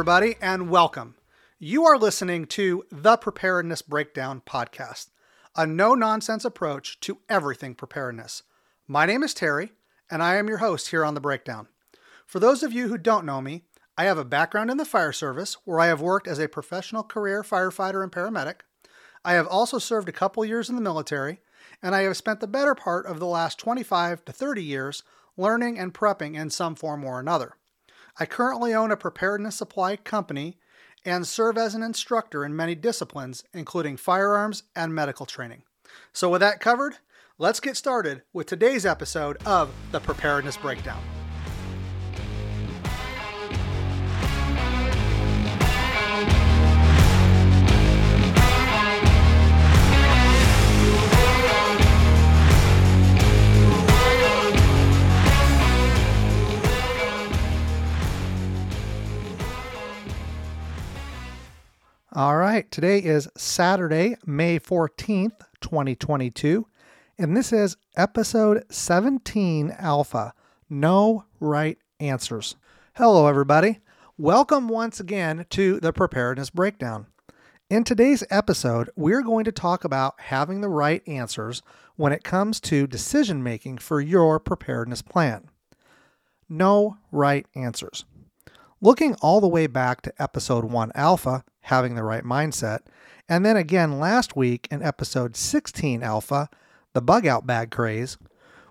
Everybody, and welcome. You are listening to the Preparedness Breakdown Podcast, a no nonsense approach to everything preparedness. My name is Terry, and I am your host here on The Breakdown. For those of you who don't know me, I have a background in the fire service where I have worked as a professional career firefighter and paramedic. I have also served a couple years in the military, and I have spent the better part of the last 25 to 30 years learning and prepping in some form or another. I currently own a preparedness supply company and serve as an instructor in many disciplines, including firearms and medical training. So, with that covered, let's get started with today's episode of the Preparedness Breakdown. All right, today is Saturday, May 14th, 2022, and this is episode 17 Alpha No Right Answers. Hello, everybody. Welcome once again to the Preparedness Breakdown. In today's episode, we're going to talk about having the right answers when it comes to decision making for your preparedness plan. No right answers. Looking all the way back to episode 1 Alpha, having the right mindset, and then again last week in episode 16 Alpha, the bug out bag craze,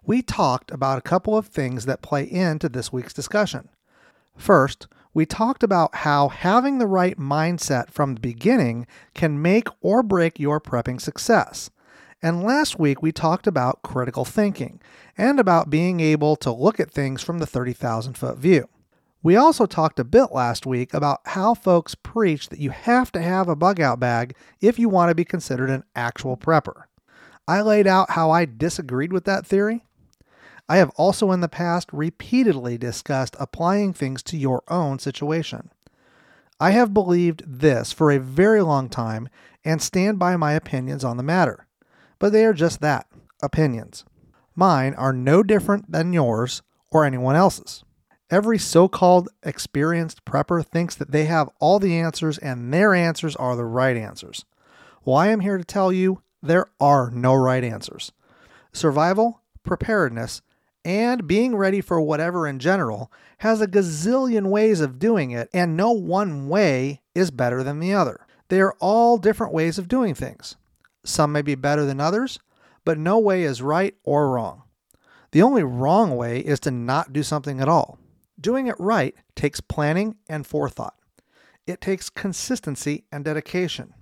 we talked about a couple of things that play into this week's discussion. First, we talked about how having the right mindset from the beginning can make or break your prepping success. And last week we talked about critical thinking and about being able to look at things from the 30,000 foot view. We also talked a bit last week about how folks preach that you have to have a bug out bag if you want to be considered an actual prepper. I laid out how I disagreed with that theory. I have also in the past repeatedly discussed applying things to your own situation. I have believed this for a very long time and stand by my opinions on the matter, but they are just that opinions. Mine are no different than yours or anyone else's. Every so called experienced prepper thinks that they have all the answers and their answers are the right answers. Well, I am here to tell you there are no right answers. Survival, preparedness, and being ready for whatever in general has a gazillion ways of doing it, and no one way is better than the other. They are all different ways of doing things. Some may be better than others, but no way is right or wrong. The only wrong way is to not do something at all. Doing it right takes planning and forethought. It takes consistency and dedication.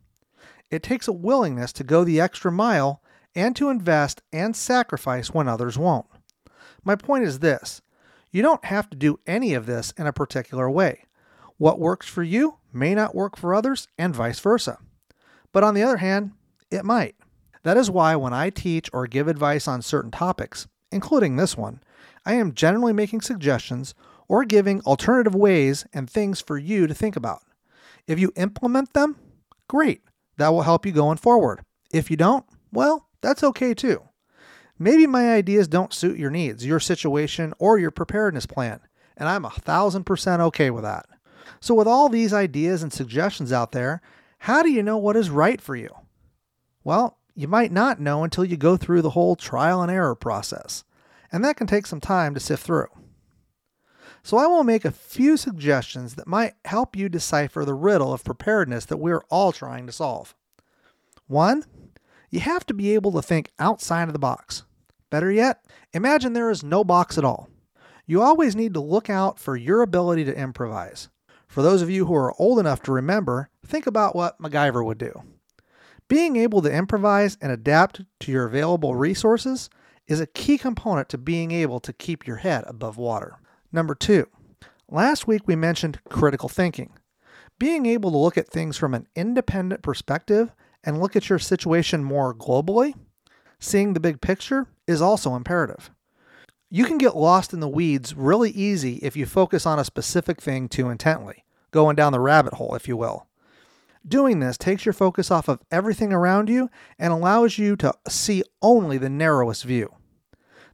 It takes a willingness to go the extra mile and to invest and sacrifice when others won't. My point is this you don't have to do any of this in a particular way. What works for you may not work for others, and vice versa. But on the other hand, it might. That is why when I teach or give advice on certain topics, including this one, I am generally making suggestions or giving alternative ways and things for you to think about. If you implement them, great. That will help you going forward. If you don't, well, that's okay too. Maybe my ideas don't suit your needs, your situation, or your preparedness plan, and I'm a thousand percent okay with that. So, with all these ideas and suggestions out there, how do you know what is right for you? Well, you might not know until you go through the whole trial and error process, and that can take some time to sift through. So I will make a few suggestions that might help you decipher the riddle of preparedness that we're all trying to solve. One, you have to be able to think outside of the box. Better yet, imagine there is no box at all. You always need to look out for your ability to improvise. For those of you who are old enough to remember, think about what MacGyver would do. Being able to improvise and adapt to your available resources is a key component to being able to keep your head above water. Number two, last week we mentioned critical thinking. Being able to look at things from an independent perspective and look at your situation more globally, seeing the big picture, is also imperative. You can get lost in the weeds really easy if you focus on a specific thing too intently, going down the rabbit hole, if you will. Doing this takes your focus off of everything around you and allows you to see only the narrowest view.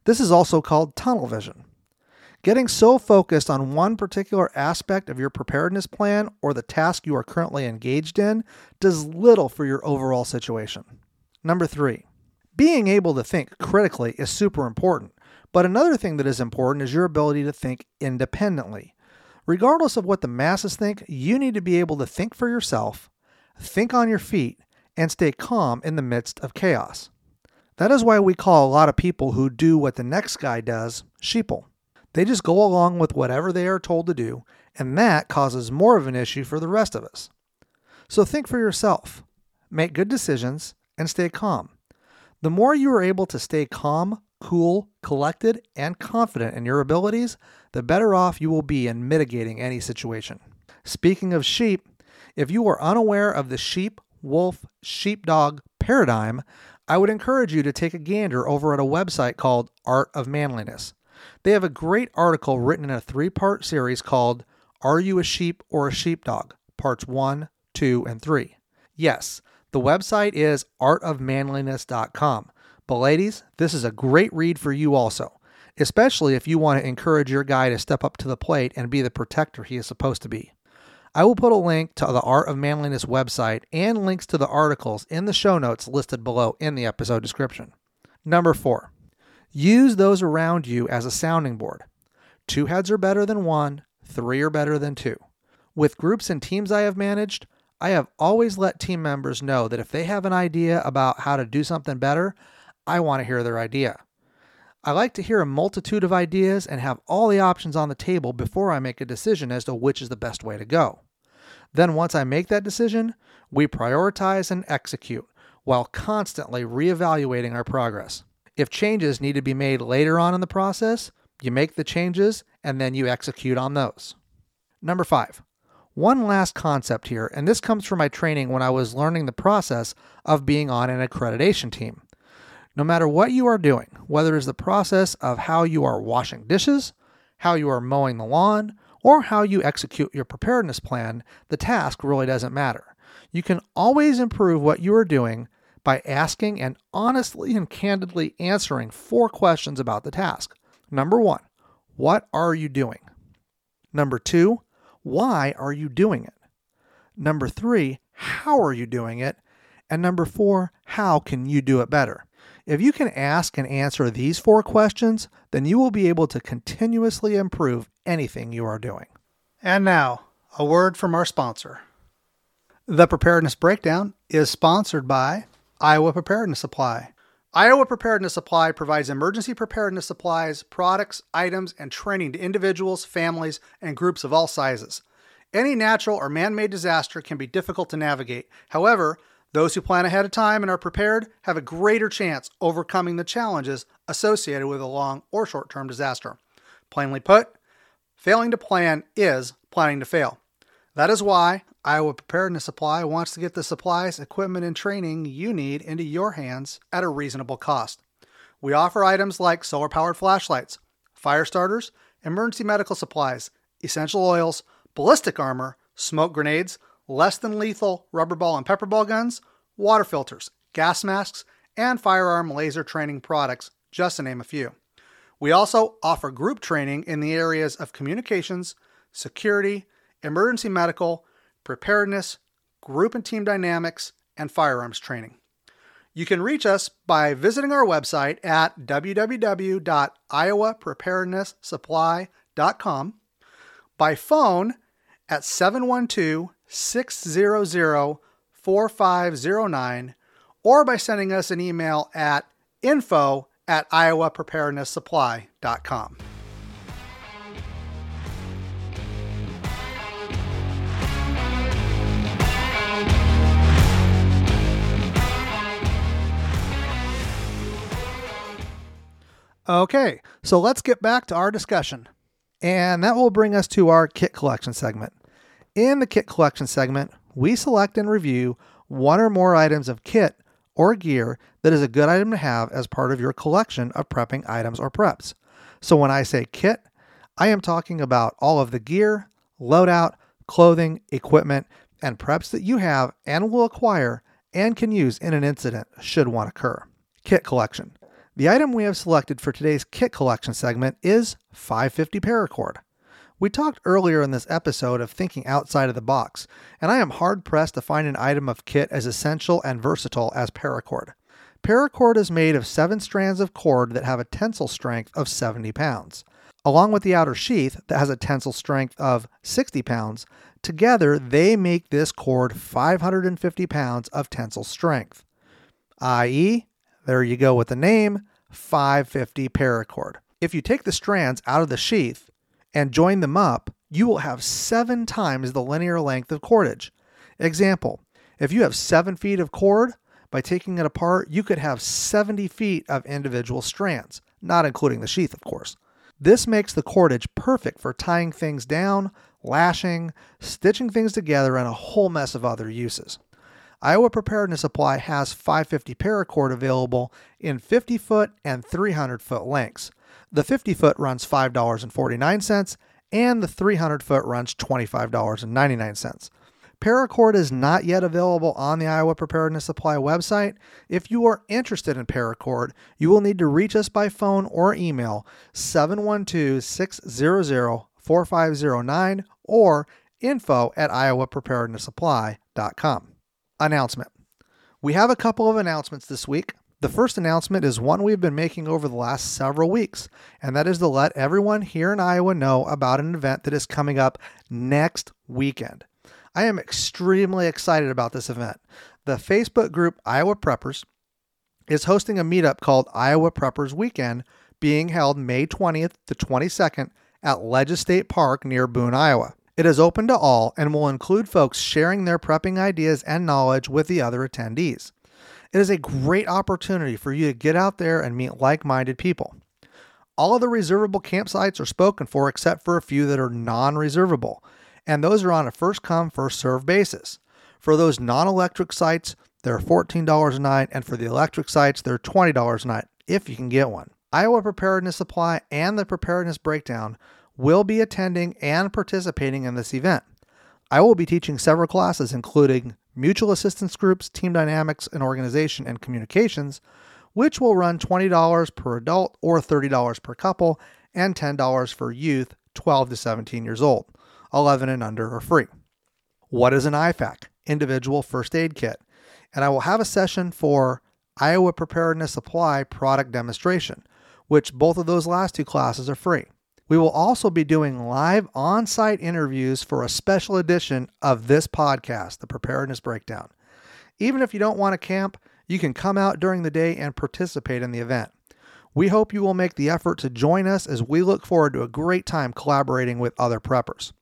This is also called tunnel vision. Getting so focused on one particular aspect of your preparedness plan or the task you are currently engaged in does little for your overall situation. Number three, being able to think critically is super important, but another thing that is important is your ability to think independently. Regardless of what the masses think, you need to be able to think for yourself, think on your feet, and stay calm in the midst of chaos. That is why we call a lot of people who do what the next guy does sheeple. They just go along with whatever they are told to do, and that causes more of an issue for the rest of us. So think for yourself, make good decisions, and stay calm. The more you are able to stay calm, cool, collected, and confident in your abilities, the better off you will be in mitigating any situation. Speaking of sheep, if you are unaware of the sheep, wolf, sheepdog paradigm, I would encourage you to take a gander over at a website called Art of Manliness. They have a great article written in a three part series called Are You a Sheep or a Sheepdog? Parts 1, 2, and 3. Yes, the website is artofmanliness.com. But, ladies, this is a great read for you also, especially if you want to encourage your guy to step up to the plate and be the protector he is supposed to be. I will put a link to the Art of Manliness website and links to the articles in the show notes listed below in the episode description. Number four, Use those around you as a sounding board. Two heads are better than one, three are better than two. With groups and teams I have managed, I have always let team members know that if they have an idea about how to do something better, I want to hear their idea. I like to hear a multitude of ideas and have all the options on the table before I make a decision as to which is the best way to go. Then, once I make that decision, we prioritize and execute while constantly reevaluating our progress. If changes need to be made later on in the process, you make the changes and then you execute on those. Number five, one last concept here, and this comes from my training when I was learning the process of being on an accreditation team. No matter what you are doing, whether it's the process of how you are washing dishes, how you are mowing the lawn, or how you execute your preparedness plan, the task really doesn't matter. You can always improve what you are doing by asking and honestly and candidly answering four questions about the task. Number one, what are you doing? Number two, why are you doing it? Number three, how are you doing it? And number four, how can you do it better? If you can ask and answer these four questions, then you will be able to continuously improve anything you are doing. And now, a word from our sponsor. The Preparedness Breakdown is sponsored by Iowa Preparedness Supply. Iowa Preparedness Supply provides emergency preparedness supplies, products, items, and training to individuals, families, and groups of all sizes. Any natural or man made disaster can be difficult to navigate. However, those who plan ahead of time and are prepared have a greater chance overcoming the challenges associated with a long or short term disaster. Plainly put, failing to plan is planning to fail. That is why Iowa Preparedness Supply wants to get the supplies, equipment, and training you need into your hands at a reasonable cost. We offer items like solar powered flashlights, fire starters, emergency medical supplies, essential oils, ballistic armor, smoke grenades, less than lethal rubber ball and pepper ball guns, water filters, gas masks, and firearm laser training products, just to name a few. We also offer group training in the areas of communications, security, emergency medical, preparedness, group and team dynamics, and firearms training. You can reach us by visiting our website at www.iowapreparednesssupply.com, by phone at 712 600 4509, or by sending us an email at info at iowapreparednesssupply.com. Okay, so let's get back to our discussion. And that will bring us to our kit collection segment. In the kit collection segment, we select and review one or more items of kit or gear that is a good item to have as part of your collection of prepping items or preps. So when I say kit, I am talking about all of the gear, loadout, clothing, equipment, and preps that you have and will acquire and can use in an incident should one occur. Kit collection. The item we have selected for today's kit collection segment is 550 paracord. We talked earlier in this episode of thinking outside of the box, and I am hard pressed to find an item of kit as essential and versatile as paracord. Paracord is made of seven strands of cord that have a tensile strength of 70 pounds. Along with the outer sheath that has a tensile strength of 60 pounds, together they make this cord 550 pounds of tensile strength. I.e., there you go with the name 550 paracord. If you take the strands out of the sheath and join them up, you will have seven times the linear length of cordage. Example if you have seven feet of cord, by taking it apart, you could have 70 feet of individual strands, not including the sheath, of course. This makes the cordage perfect for tying things down, lashing, stitching things together, and a whole mess of other uses. Iowa Preparedness Supply has 550 paracord available in 50 foot and 300 foot lengths. The 50 foot runs $5.49 and the 300 foot runs $25.99. Paracord is not yet available on the Iowa Preparedness Supply website. If you are interested in paracord, you will need to reach us by phone or email 712 600 4509 or info at iowapreparednesssupply.com. Announcement We have a couple of announcements this week. The first announcement is one we've been making over the last several weeks, and that is to let everyone here in Iowa know about an event that is coming up next weekend. I am extremely excited about this event. The Facebook group Iowa Preppers is hosting a meetup called Iowa Preppers Weekend being held May 20th to 22nd at Ledges State Park near Boone, Iowa. It is open to all and will include folks sharing their prepping ideas and knowledge with the other attendees. It is a great opportunity for you to get out there and meet like minded people. All of the reservable campsites are spoken for except for a few that are non reservable and those are on a first come, first served basis. For those non electric sites, they're $14 a night, and for the electric sites, they're $20 a night if you can get one. Iowa Preparedness Supply and the Preparedness Breakdown will be attending and participating in this event. I will be teaching several classes, including mutual assistance groups, team dynamics and organization, and communications, which will run $20 per adult or $30 per couple and $10 for youth 12 to 17 years old. 11 and under are free. What is an IFAK? Individual First Aid Kit. And I will have a session for Iowa Preparedness Supply product demonstration, which both of those last two classes are free. We will also be doing live on site interviews for a special edition of this podcast, the Preparedness Breakdown. Even if you don't want to camp, you can come out during the day and participate in the event. We hope you will make the effort to join us as we look forward to a great time collaborating with other preppers.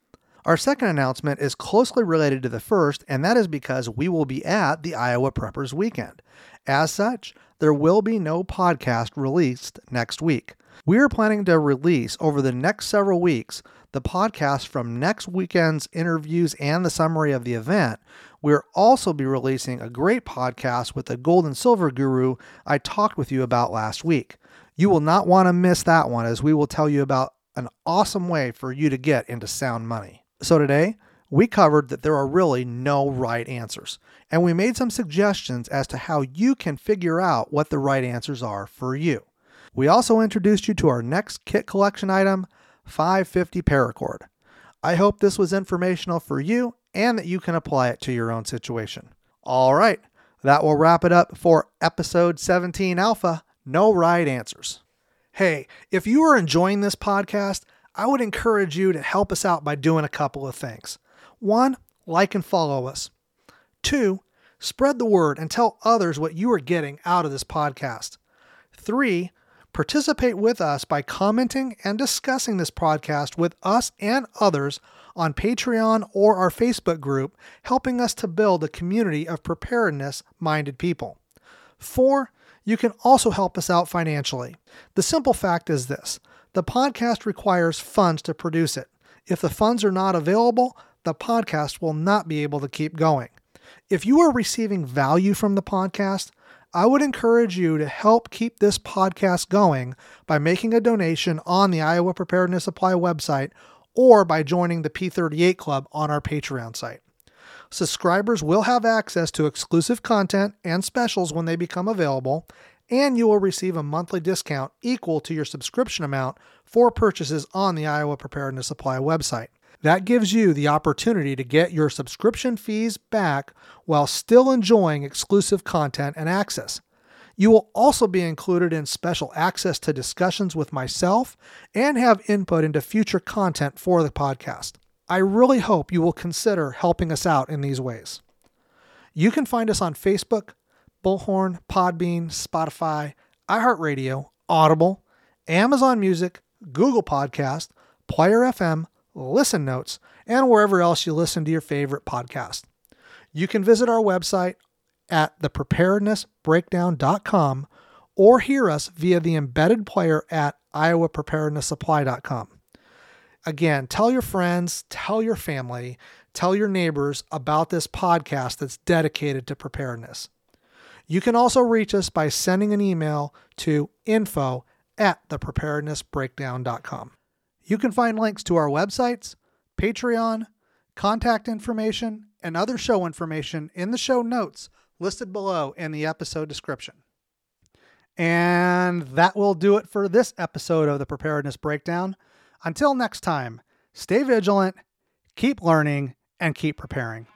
Our second announcement is closely related to the first, and that is because we will be at the Iowa Preppers Weekend. As such, there will be no podcast released next week. We are planning to release over the next several weeks the podcast from next weekend's interviews and the summary of the event. We'll also be releasing a great podcast with the gold and silver guru I talked with you about last week. You will not want to miss that one as we will tell you about an awesome way for you to get into sound money. So today, we covered that there are really no right answers, and we made some suggestions as to how you can figure out what the right answers are for you. We also introduced you to our next kit collection item, 550 paracord. I hope this was informational for you and that you can apply it to your own situation. All right, that will wrap it up for episode 17 Alpha No Right Answers. Hey, if you are enjoying this podcast, I would encourage you to help us out by doing a couple of things. One, like and follow us. Two, spread the word and tell others what you are getting out of this podcast. Three, participate with us by commenting and discussing this podcast with us and others on Patreon or our Facebook group, helping us to build a community of preparedness minded people. Four, you can also help us out financially. The simple fact is this the podcast requires funds to produce it. If the funds are not available, the podcast will not be able to keep going. If you are receiving value from the podcast, I would encourage you to help keep this podcast going by making a donation on the Iowa Preparedness Supply website or by joining the P38 Club on our Patreon site. Subscribers will have access to exclusive content and specials when they become available, and you will receive a monthly discount equal to your subscription amount for purchases on the Iowa Preparedness Supply website. That gives you the opportunity to get your subscription fees back while still enjoying exclusive content and access. You will also be included in special access to discussions with myself and have input into future content for the podcast. I really hope you will consider helping us out in these ways. You can find us on Facebook, Bullhorn, Podbean, Spotify, iHeartRadio, Audible, Amazon Music, Google Podcast, Player FM, Listen Notes, and wherever else you listen to your favorite podcast. You can visit our website at thepreparednessbreakdown.com or hear us via the embedded player at iowapreparednesssupply.com. Again, tell your friends, tell your family, tell your neighbors about this podcast that's dedicated to preparedness. You can also reach us by sending an email to info at thepreparednessbreakdown.com. You can find links to our websites, Patreon, contact information, and other show information in the show notes listed below in the episode description. And that will do it for this episode of the Preparedness Breakdown. Until next time, stay vigilant, keep learning, and keep preparing.